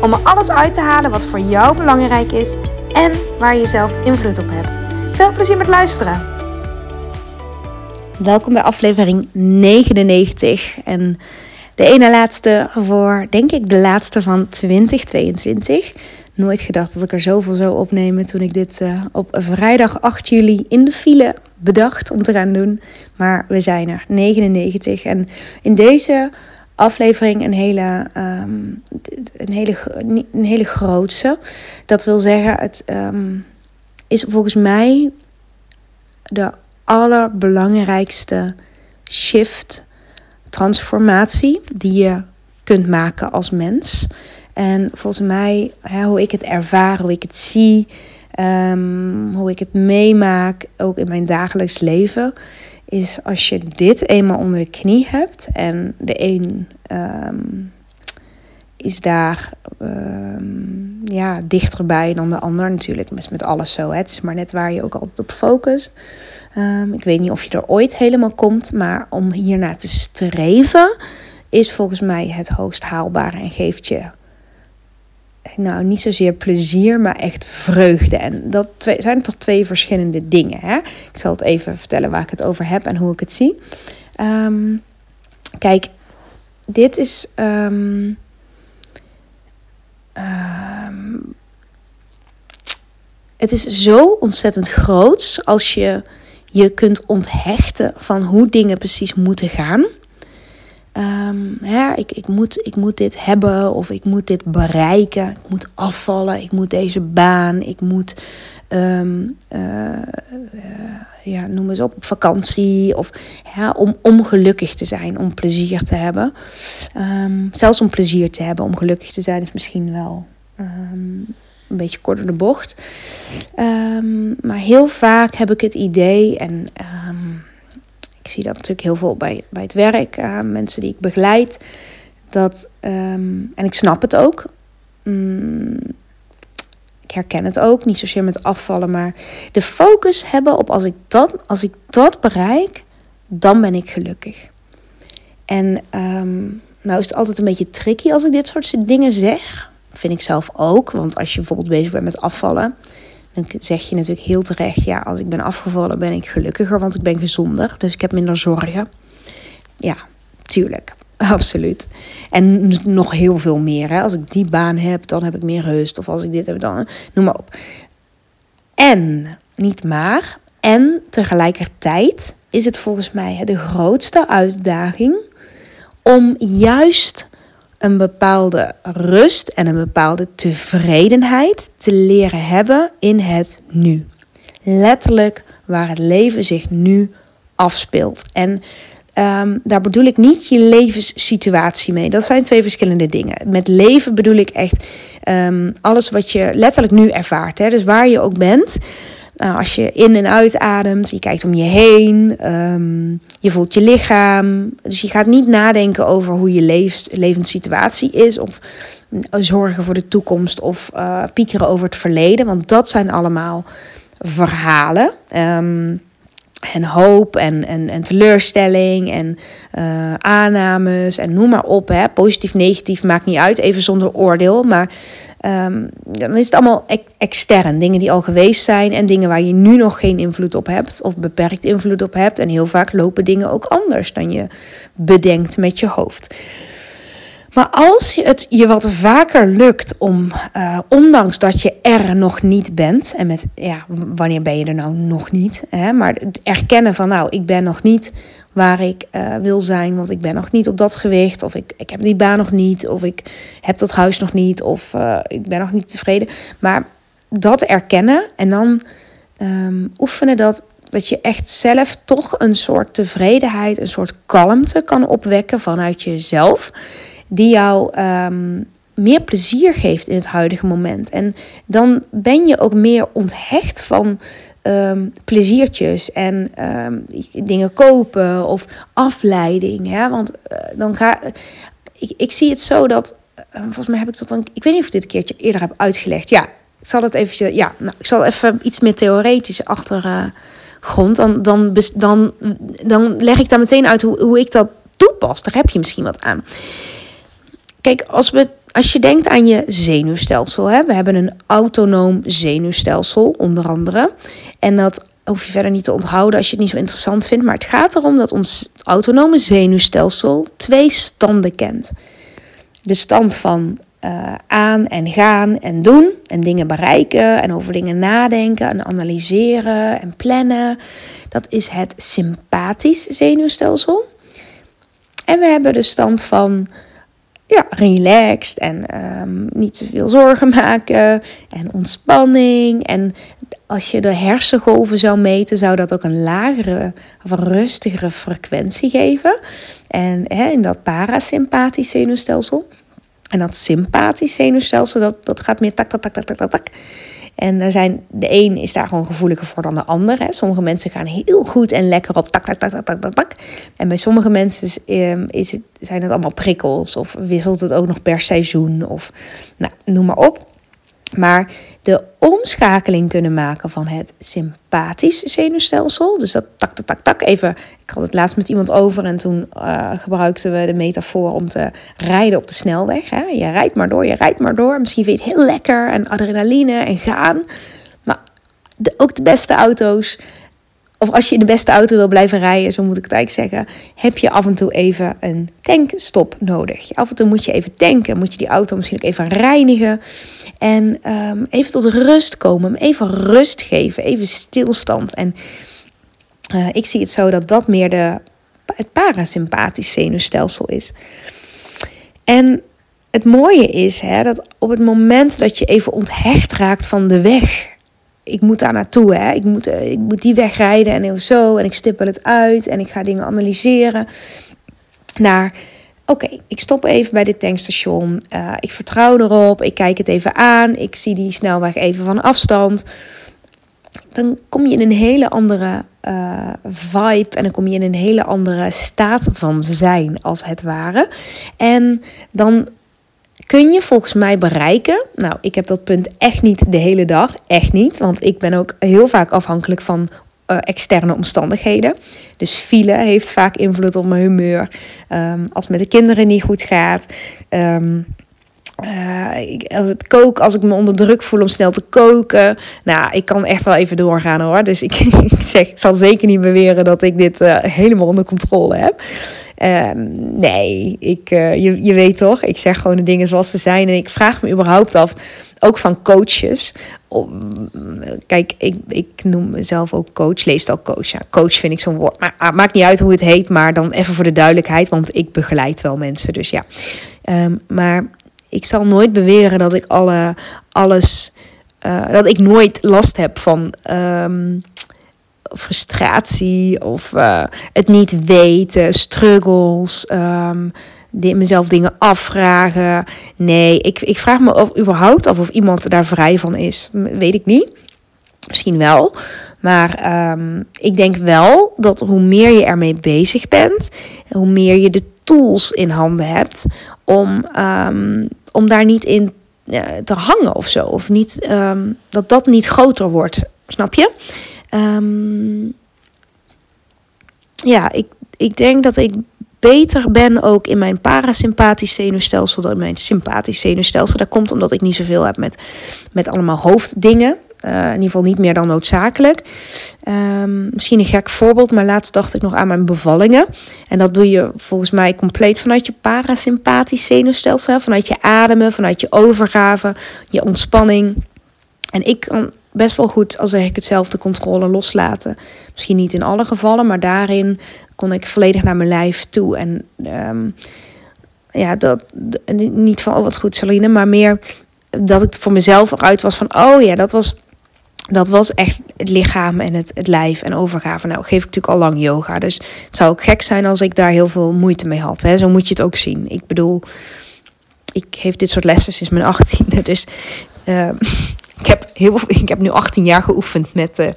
om er alles uit te halen wat voor jou belangrijk is en waar je zelf invloed op hebt. Veel plezier met luisteren. Welkom bij aflevering 99 en de ene laatste voor, denk ik, de laatste van 2022. Nooit gedacht dat ik er zoveel zou opnemen toen ik dit uh, op vrijdag 8 juli in de file bedacht om te gaan doen. Maar we zijn er, 99. En in deze aflevering een hele, um, een hele, een hele grootse. Dat wil zeggen, het um, is volgens mij de allerbelangrijkste shift, transformatie die je kunt maken als mens. En volgens mij, hoe ik het ervaar, hoe ik het zie, um, hoe ik het meemaak, ook in mijn dagelijks leven, is als je dit eenmaal onder de knie hebt en de een um, is daar um, ja, dichterbij dan de ander natuurlijk. Is met alles zo. Hè. Het is maar net waar je ook altijd op focust. Um, ik weet niet of je er ooit helemaal komt, maar om hiernaar te streven is volgens mij het hoogst haalbare en geeft je nou niet zozeer plezier, maar echt vreugde. En dat twee, zijn toch twee verschillende dingen. Hè? Ik zal het even vertellen waar ik het over heb en hoe ik het zie. Um, kijk, dit is. Um, um, het is zo ontzettend groots als je je kunt onthechten van hoe dingen precies moeten gaan. Um, ja, ik, ik, moet, ik moet dit hebben of ik moet dit bereiken. Ik moet afvallen, ik moet deze baan, ik moet, um, uh, ja, noem eens op, vakantie. Of om, om gelukkig te zijn, om plezier te hebben. Um, zelfs om plezier te hebben, om gelukkig te zijn, is misschien wel een beetje kort de bocht. maar heel vaak heb ik het idee en ik zie dat natuurlijk heel veel bij, bij het werk, uh, mensen die ik begeleid. Dat, um, en ik snap het ook. Mm, ik herken het ook, niet zozeer met afvallen, maar de focus hebben op als ik dat, als ik dat bereik, dan ben ik gelukkig. En um, nou is het altijd een beetje tricky als ik dit soort dingen zeg. Vind ik zelf ook. Want als je bijvoorbeeld bezig bent met afvallen, dan zeg je natuurlijk heel terecht, ja, als ik ben afgevallen ben ik gelukkiger, want ik ben gezonder. Dus ik heb minder zorgen. Ja, tuurlijk. Absoluut. En nog heel veel meer. Hè. Als ik die baan heb, dan heb ik meer rust. Of als ik dit heb, dan noem maar op. En, niet maar, en tegelijkertijd is het volgens mij de grootste uitdaging om juist een bepaalde rust en een bepaalde tevredenheid te leren hebben in het nu. Letterlijk waar het leven zich nu afspeelt. En um, daar bedoel ik niet je levenssituatie mee. Dat zijn twee verschillende dingen. Met leven bedoel ik echt um, alles wat je letterlijk nu ervaart. Hè? Dus waar je ook bent. Nou, als je in en uitademt, je kijkt om je heen, um, je voelt je lichaam. Dus je gaat niet nadenken over hoe je leeft, levenssituatie is. Of zorgen voor de toekomst of uh, piekeren over het verleden. Want dat zijn allemaal verhalen. Um, en hoop en, en, en teleurstelling en uh, aannames en noem maar op. Hè. Positief, negatief, maakt niet uit. Even zonder oordeel. Maar um, dan is het allemaal extern. Dingen die al geweest zijn en dingen waar je nu nog geen invloed op hebt. Of beperkt invloed op hebt. En heel vaak lopen dingen ook anders dan je bedenkt met je hoofd. Maar als het je wat vaker lukt om, uh, ondanks dat je er nog niet bent, en met, ja, wanneer ben je er nou nog niet, hè, maar het erkennen van, nou, ik ben nog niet waar ik uh, wil zijn, want ik ben nog niet op dat gewicht, of ik, ik heb die baan nog niet, of ik heb dat huis nog niet, of uh, ik ben nog niet tevreden. Maar dat erkennen en dan um, oefenen dat, dat je echt zelf toch een soort tevredenheid, een soort kalmte kan opwekken vanuit jezelf die jou um, meer plezier geeft in het huidige moment. En dan ben je ook meer onthecht van um, pleziertjes en um, dingen kopen of afleiding. Ja? Want uh, dan ga ik, ik zie het zo dat, uh, volgens mij heb ik dat dan, ik weet niet of ik dit een keertje eerder heb uitgelegd. Ja, ik zal het even, ja, nou, ik zal even iets meer theoretisch achter. Uh, grond, dan, dan, dan, dan leg ik daar meteen uit hoe, hoe ik dat toepas. Daar heb je misschien wat aan. Kijk, als, we, als je denkt aan je zenuwstelsel, hè, we hebben een autonoom zenuwstelsel onder andere. En dat hoef je verder niet te onthouden als je het niet zo interessant vindt. Maar het gaat erom dat ons autonome zenuwstelsel twee standen kent. De stand van uh, aan en gaan en doen en dingen bereiken en over dingen nadenken en analyseren en plannen. Dat is het sympathisch zenuwstelsel. En we hebben de stand van ja, relaxed en um, niet te veel zorgen maken en ontspanning. En als je de hersengolven zou meten, zou dat ook een lagere of een rustigere frequentie geven. En hè, in dat parasympathisch zenuwstelsel. En dat sympathisch zenuwstelsel, dat, dat gaat meer tak, tak, tak, tak, tak, tak. En er zijn, de een is daar gewoon gevoeliger voor dan de ander. Hè. Sommige mensen gaan heel goed en lekker op tak, tak, tak, tak, tak, tak. En bij sommige mensen is, ehm, is het, zijn het allemaal prikkels. Of wisselt het ook nog per seizoen. Of nou, noem maar op. Maar de omschakeling kunnen maken van het sympathisch zenuwstelsel. Dus dat tak, tak, tak, tak. Even, ik had het laatst met iemand over en toen uh, gebruikten we de metafoor om te rijden op de snelweg. Hè. Je rijdt maar door, je rijdt maar door. Misschien vind je het heel lekker en adrenaline en gaan. Maar de, ook de beste auto's of als je in de beste auto wil blijven rijden, zo moet ik het eigenlijk zeggen, heb je af en toe even een tankstop nodig. Af en toe moet je even tanken, moet je die auto misschien ook even reinigen en um, even tot rust komen, even rust geven, even stilstand. En uh, ik zie het zo dat dat meer de, het parasympathisch zenuwstelsel is. En het mooie is hè, dat op het moment dat je even onthecht raakt van de weg, ik moet daar naartoe. Hè. Ik, moet, eh, ik moet die weg rijden en zo. En ik stippel het uit en ik ga dingen analyseren. Naar, oké, ik stop even bij dit tankstation. Uh, ik vertrouw erop. Ik kijk het even aan. Ik zie die snelweg even van afstand. Dan kom je in een hele andere uh, vibe en dan kom je in een hele andere staat van zijn, als het ware. En dan kun je volgens mij bereiken. Nou, ik heb dat punt echt niet de hele dag. Echt niet. Want ik ben ook heel vaak afhankelijk van uh, externe omstandigheden. Dus file heeft vaak invloed op mijn humeur. Um, als het met de kinderen niet goed gaat. Uh, ik, als het kook, als ik me onder druk voel om snel te koken. Nou, ik kan echt wel even doorgaan hoor. Dus ik, ik zeg, ik zal zeker niet beweren dat ik dit uh, helemaal onder controle heb. Um, nee, ik, je, je weet toch, ik zeg gewoon de dingen zoals ze zijn. En ik vraag me überhaupt af, ook van coaches. Kijk, ik, ik noem mezelf ook coach, leefstijlcoach. Ja, coach vind ik zo'n woord. Maar ah, maakt niet uit hoe het heet, maar dan even voor de duidelijkheid. Want ik begeleid wel mensen, dus ja. Um, maar ik zal nooit beweren dat ik alle, alles, uh, dat ik nooit last heb van um, frustratie of uh, het niet weten, struggles, um, mezelf dingen afvragen. Nee, ik, ik vraag me of, überhaupt af of iemand daar vrij van is. Weet ik niet. Misschien wel. Maar um, ik denk wel dat hoe meer je ermee bezig bent, hoe meer je de tools in handen hebt om, um, om daar niet in uh, te hangen of zo. Of niet, um, dat dat niet groter wordt. Snap je? Ja, ik, ik denk dat ik beter ben ook in mijn parasympathisch zenuwstelsel dan in mijn sympathisch zenuwstelsel. Dat komt omdat ik niet zoveel heb met, met allemaal hoofddingen. Uh, in ieder geval niet meer dan noodzakelijk. Um, misschien een gek voorbeeld, maar laatst dacht ik nog aan mijn bevallingen. En dat doe je volgens mij compleet vanuit je parasympathisch zenuwstelsel. Vanuit je ademen, vanuit je overgave, je ontspanning. En ik kan best wel goed, als ik het zelf, de controle loslaten. Misschien niet in alle gevallen, maar daarin kon ik volledig naar mijn lijf toe. En um, ja, dat, niet van, oh wat goed Saline, maar meer dat ik voor mezelf eruit was van, oh ja, dat was dat was echt het lichaam en het, het lijf en overgave. Nou, geef ik natuurlijk al lang yoga. Dus het zou ook gek zijn als ik daar heel veel moeite mee had. Hè? Zo moet je het ook zien. Ik bedoel, ik geef dit soort lessen sinds mijn 18e. Dus uh, ik, heb heel, ik heb nu 18 jaar geoefend met, uh,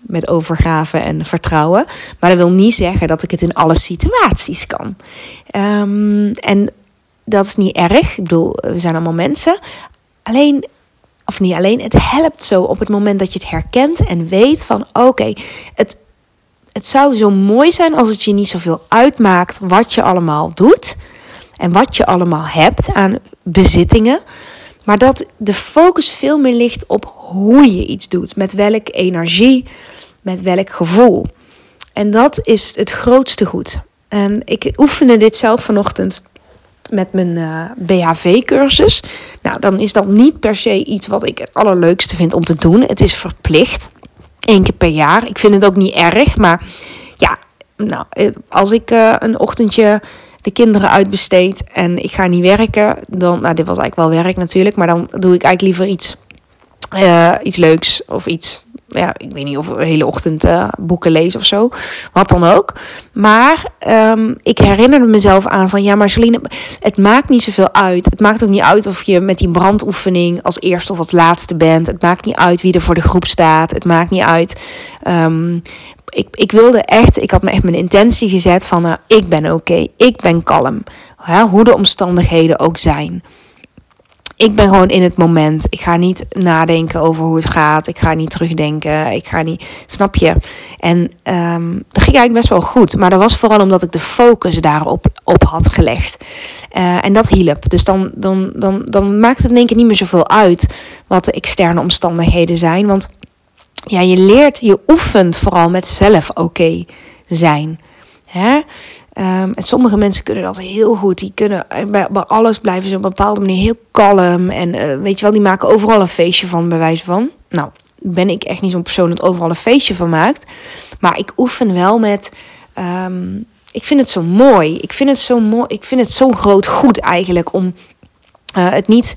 met overgave en vertrouwen. Maar dat wil niet zeggen dat ik het in alle situaties kan. Um, en dat is niet erg. Ik bedoel, we zijn allemaal mensen. Alleen of niet alleen, het helpt zo op het moment dat je het herkent en weet van oké, het, het zou zo mooi zijn als het je niet zoveel uitmaakt wat je allemaal doet en wat je allemaal hebt aan bezittingen. Maar dat de focus veel meer ligt op hoe je iets doet, met welke energie, met welk gevoel. En dat is het grootste goed. En ik oefende dit zelf vanochtend met mijn eh, BHV-cursus. Nou, dan is dat niet per se iets wat ik het allerleukste vind om te doen. Het is verplicht. Eén keer per jaar. Ik vind het ook niet erg. Maar ja, nou, eh, als ik uh, een ochtendje de kinderen uitbesteed en ik ga niet werken, dan, nou, dit was eigenlijk wel werk natuurlijk, maar dan doe ik eigenlijk liever iets, uh, iets leuks of iets ja, ik weet niet of een hele ochtend uh, boeken lezen of zo. Wat dan ook. Maar um, ik herinnerde mezelf aan van ja, maar Celine, het maakt niet zoveel uit. Het maakt ook niet uit of je met die brandoefening als eerste of als laatste bent. Het maakt niet uit wie er voor de groep staat. Het maakt niet uit. Um, ik, ik wilde echt, ik had me echt mijn intentie gezet van uh, ik ben oké, ik ben kalm. Hè, hoe de omstandigheden ook zijn ik ben gewoon in het moment. Ik ga niet nadenken over hoe het gaat. Ik ga niet terugdenken. Ik ga niet. Snap je? En um, dat ging eigenlijk best wel goed. Maar dat was vooral omdat ik de focus daarop op had gelegd. Uh, en dat hielp. Dus dan, dan, dan, dan maakt het in één keer niet meer zoveel uit wat de externe omstandigheden zijn. Want ja, je leert, je oefent vooral met zelf oké zijn. Hè? Um, en sommige mensen kunnen dat heel goed. Die kunnen eh, bij, bij alles blijven ze op een bepaalde manier heel kalm. En uh, weet je wel, die maken overal een feestje van, bij wijze van. Nou, ben ik echt niet zo'n persoon dat overal een feestje van maakt. Maar ik oefen wel met. Um, ik vind het zo mooi. Ik vind het zo mooi. Ik vind het zo groot goed eigenlijk om uh, het niet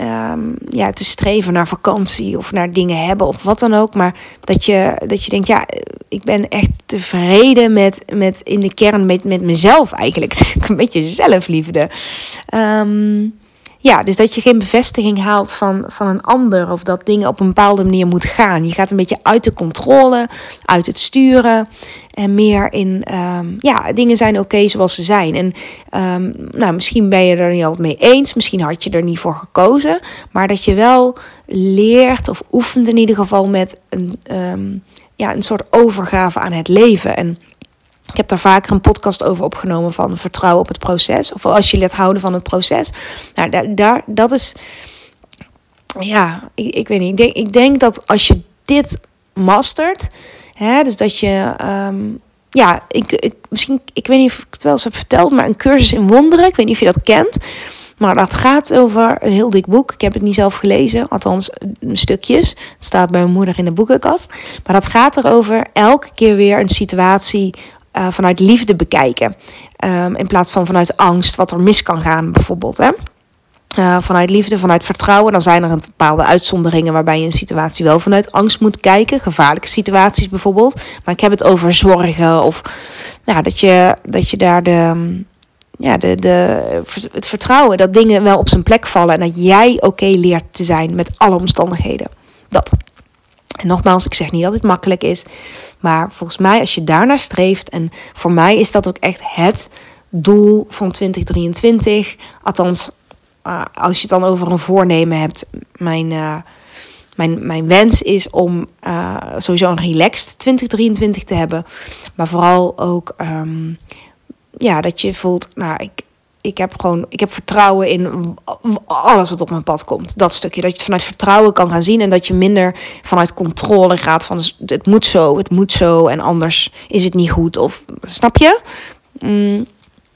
um, ja, te streven naar vakantie of naar dingen hebben of wat dan ook. Maar dat je, dat je denkt, ja, ik ben echt tevreden met, met in de kern met, met mezelf eigenlijk. Een beetje zelfliefde. Um, ja, dus dat je geen bevestiging haalt van, van een ander of dat dingen op een bepaalde manier moet gaan. Je gaat een beetje uit de controle, uit het sturen en meer in, um, ja, dingen zijn oké zoals ze zijn. En um, nou, misschien ben je er niet altijd mee eens, misschien had je er niet voor gekozen, maar dat je wel leert of oefent in ieder geval met een, um, ja, een soort overgave aan het leven. En ik heb daar vaker een podcast over opgenomen van vertrouwen op het proces. Of als je let houden van het proces. Nou, daar, daar, dat is. Ja, ik, ik weet niet. Ik denk, ik denk dat als je dit mastert. Hè, dus dat je. Um, ja, ik, ik, misschien, ik weet niet of ik het wel eens heb verteld, maar een cursus in wonderen. Ik weet niet of je dat kent. Maar dat gaat over een heel dik boek. Ik heb het niet zelf gelezen, althans stukjes. Het staat bij mijn moeder in de boekenkast. Maar dat gaat erover elke keer weer een situatie uh, vanuit liefde bekijken. Um, in plaats van vanuit angst, wat er mis kan gaan, bijvoorbeeld. Hè? Uh, vanuit liefde, vanuit vertrouwen. Dan zijn er een bepaalde uitzonderingen waarbij je een situatie wel vanuit angst moet kijken. Gevaarlijke situaties bijvoorbeeld. Maar ik heb het over zorgen of nou, dat, je, dat je daar de, ja, de, de, het vertrouwen dat dingen wel op zijn plek vallen. En dat jij oké leert te zijn met alle omstandigheden. Dat. En nogmaals, ik zeg niet dat het makkelijk is. Maar volgens mij, als je daarnaar streeft, en voor mij is dat ook echt het doel van 2023. Althans, uh, als je het dan over een voornemen hebt, mijn, uh, mijn, mijn wens is om uh, sowieso een relaxed 2023 te hebben. Maar vooral ook um, ja, dat je voelt, nou, ik, ik heb gewoon, ik heb vertrouwen in alles wat op mijn pad komt. Dat stukje, dat je het vanuit vertrouwen kan gaan zien en dat je minder vanuit controle gaat van het moet zo, het moet zo en anders is het niet goed. Of snap je? Mm,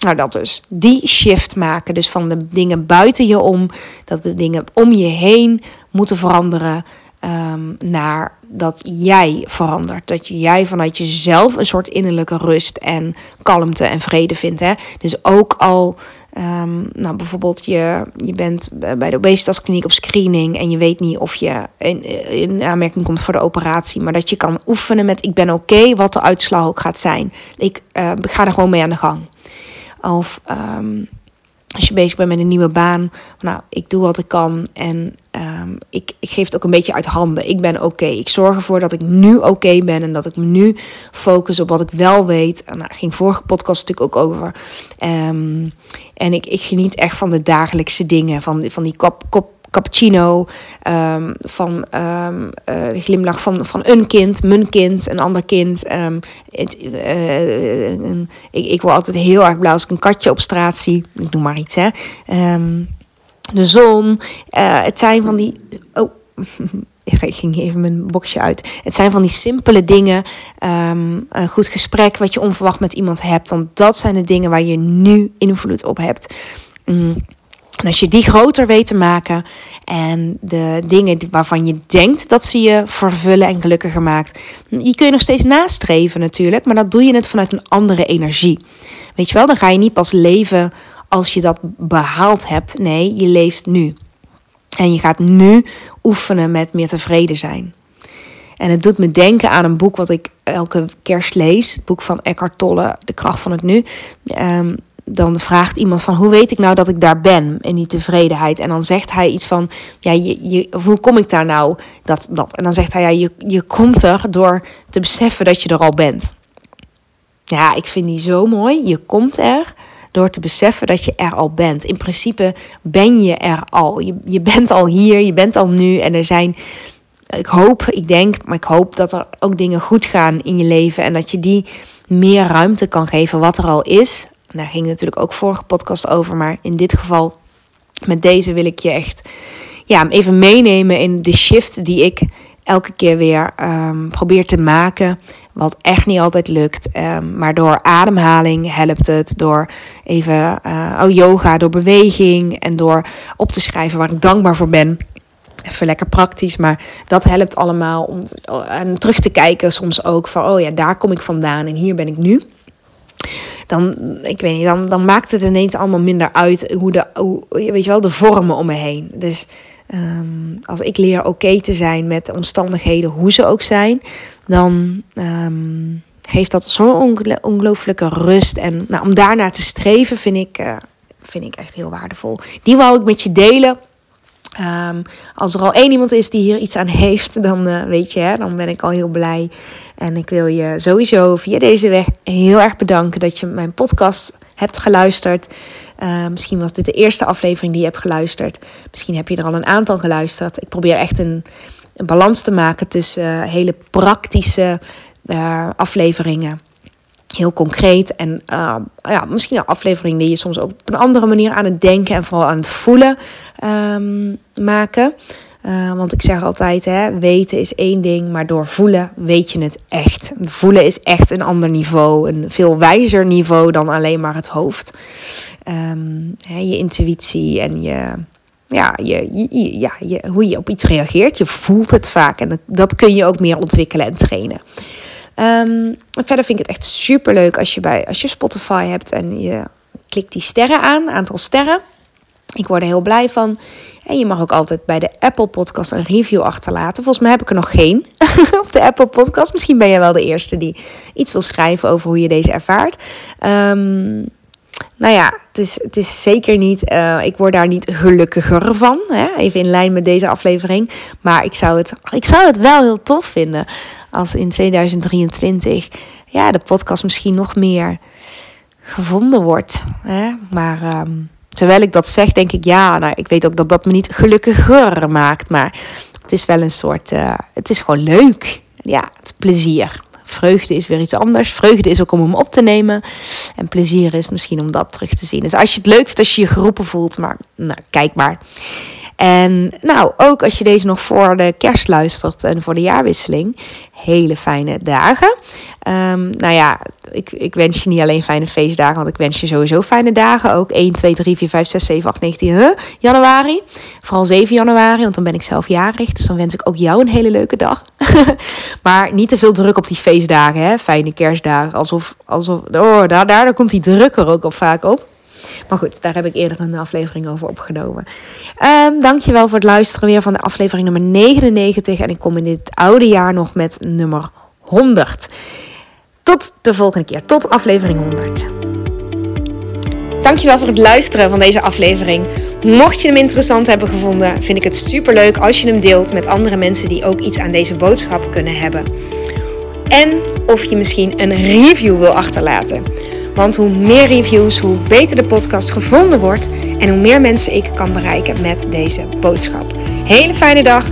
nou, dat dus. Die shift maken. Dus van de dingen buiten je om, dat de dingen om je heen moeten veranderen. Um, naar dat jij verandert. Dat jij vanuit jezelf een soort innerlijke rust en kalmte en vrede vindt. Hè? Dus ook al, um, nou bijvoorbeeld, je, je bent bij de obesitaskliniek op screening en je weet niet of je in, in aanmerking komt voor de operatie, maar dat je kan oefenen met: ik ben oké, wat de uitslag ook gaat zijn. Ik uh, ga er gewoon mee aan de gang. Of. Um, als je bezig bent met een nieuwe baan. Nou, ik doe wat ik kan en ehm, ik, ik geef het ook een beetje uit handen. Ik ben oké. Ik zorg ervoor dat ik nu oké ben en dat ik me nu focus op wat ik wel weet. En daar ging vorige podcast natuurlijk ook over. Ehm, en ik, ik geniet echt van de dagelijkse dingen, van, van die kop, kop cappuccino, um, van um, uh, de glimlach van, van een kind, mijn kind, een ander kind. Um, het, een, ik, ik word altijd heel erg blij als ik een katje op straat zie. Ik noem maar iets, hè. de zon. Uh, het zijn van die... Oh, ik ging even mijn boxje uit. Het zijn van die simpele dingen. Een goed gesprek wat je onverwacht met iemand hebt. Want dat zijn de dingen waar je nu invloed op hebt. Mm. En als je die groter weet te maken en de dingen waarvan je denkt dat ze je vervullen en gelukkiger maakt, die kun je nog steeds nastreven natuurlijk, maar dat doe je het vanuit een andere energie. Weet je wel, dan ga je niet pas leven als je dat behaald hebt. Nee, je leeft nu. En je gaat nu oefenen met meer tevreden zijn. En het doet me denken aan een boek wat ik elke kerst lees. Het boek van Eckhart Tolle, De kracht van het nu. Um, dan vraagt iemand van hoe weet ik nou dat ik daar ben in die tevredenheid. En dan zegt hij iets van, ja, je, je, hoe kom ik daar nou? Dat, dat. En dan zegt hij, ja, je, je komt er door te beseffen dat je er al bent. Ja, ik vind die zo mooi. Je komt er door te beseffen dat je er al bent. In principe ben je er al. Je, je bent al hier, je bent al nu. En er zijn, ik hoop, ik denk, maar ik hoop dat er ook dingen goed gaan in je leven. En dat je die meer ruimte kan geven wat er al is. Daar ging natuurlijk ook vorige podcast over. Maar in dit geval, met deze wil ik je echt ja, even meenemen in de shift die ik elke keer weer um, probeer te maken. Wat echt niet altijd lukt. Um, maar door ademhaling helpt het. Door even uh, oh, yoga, door beweging. En door op te schrijven waar ik dankbaar voor ben. Even lekker praktisch, maar dat helpt allemaal om en terug te kijken soms ook van, oh ja, daar kom ik vandaan en hier ben ik nu dan, ik weet niet, dan, dan maakt het ineens allemaal minder uit hoe de, weet je wel, de vormen om me heen. Dus um, als ik leer oké te zijn met de omstandigheden, hoe ze ook zijn, dan um, geeft dat zo'n ongelooflijke rust. En nou, om daarnaar te streven vind ik, uh, vind ik echt heel waardevol. Die wou ik met je delen. Um, als er al één iemand is die hier iets aan heeft, dan uh, weet je, hè, dan ben ik al heel blij. En ik wil je sowieso via deze weg heel erg bedanken dat je mijn podcast hebt geluisterd. Uh, misschien was dit de eerste aflevering die je hebt geluisterd. Misschien heb je er al een aantal geluisterd. Ik probeer echt een, een balans te maken tussen uh, hele praktische uh, afleveringen. Heel concreet en ja, misschien een aflevering die je soms ook op een andere manier aan het denken en vooral aan het voelen um, maken. Uh, want ik zeg altijd, hè, weten is één ding, maar door voelen weet je het echt. Voelen is echt een ander niveau, een veel wijzer niveau dan alleen maar het hoofd. Um, hè, je intuïtie en je, ja, je, ja, je, hoe je op iets reageert. Je voelt het vaak en dat, dat kun je ook meer ontwikkelen en trainen. Um, verder vind ik het echt super leuk als je, bij, als je Spotify hebt en je klikt die sterren aan, aantal sterren. Ik word er heel blij van. En je mag ook altijd bij de Apple Podcast een review achterlaten. Volgens mij heb ik er nog geen op de Apple Podcast. Misschien ben jij wel de eerste die iets wil schrijven over hoe je deze ervaart. Um, nou ja, het is, het is zeker niet. Uh, ik word daar niet gelukkiger van. Hè? Even in lijn met deze aflevering. Maar ik zou, het, ik zou het wel heel tof vinden als in 2023 ja, de podcast misschien nog meer gevonden wordt. Hè? Maar. Um, terwijl ik dat zeg, denk ik ja, nou, ik weet ook dat dat me niet gelukkiger maakt. Maar het is wel een soort, uh, het is gewoon leuk. Ja, het plezier. Vreugde is weer iets anders. Vreugde is ook om hem op te nemen. En plezier is misschien om dat terug te zien. Dus als je het leuk vindt, als je je geroepen voelt, maar nou, kijk maar. En nou, ook als je deze nog voor de kerst luistert en voor de jaarwisseling, hele fijne dagen. Um, nou ja, ik, ik, wens je niet alleen fijne feestdagen, want ik wens je sowieso fijne dagen. Ook 1, 2, 3, 4, 5, 6, 7, 8, 19 huh? januari. Vooral 7 januari, want dan ben ik zelf jarig. Dus dan wens ik ook jou een hele leuke dag. maar niet te veel druk op die feestdagen, hè? fijne kerstdagen. Alsof, alsof oh, daar, daar komt die druk er ook op vaak op. Maar goed, daar heb ik eerder een aflevering over opgenomen. Um, dankjewel voor het luisteren weer van de aflevering nummer 99. En ik kom in dit oude jaar nog met nummer 100. Tot de volgende keer. Tot aflevering 100. Dankjewel voor het luisteren van deze aflevering. Mocht je hem interessant hebben gevonden, vind ik het super leuk als je hem deelt met andere mensen die ook iets aan deze boodschap kunnen hebben. En of je misschien een review wil achterlaten. Want hoe meer reviews, hoe beter de podcast gevonden wordt en hoe meer mensen ik kan bereiken met deze boodschap. Hele fijne dag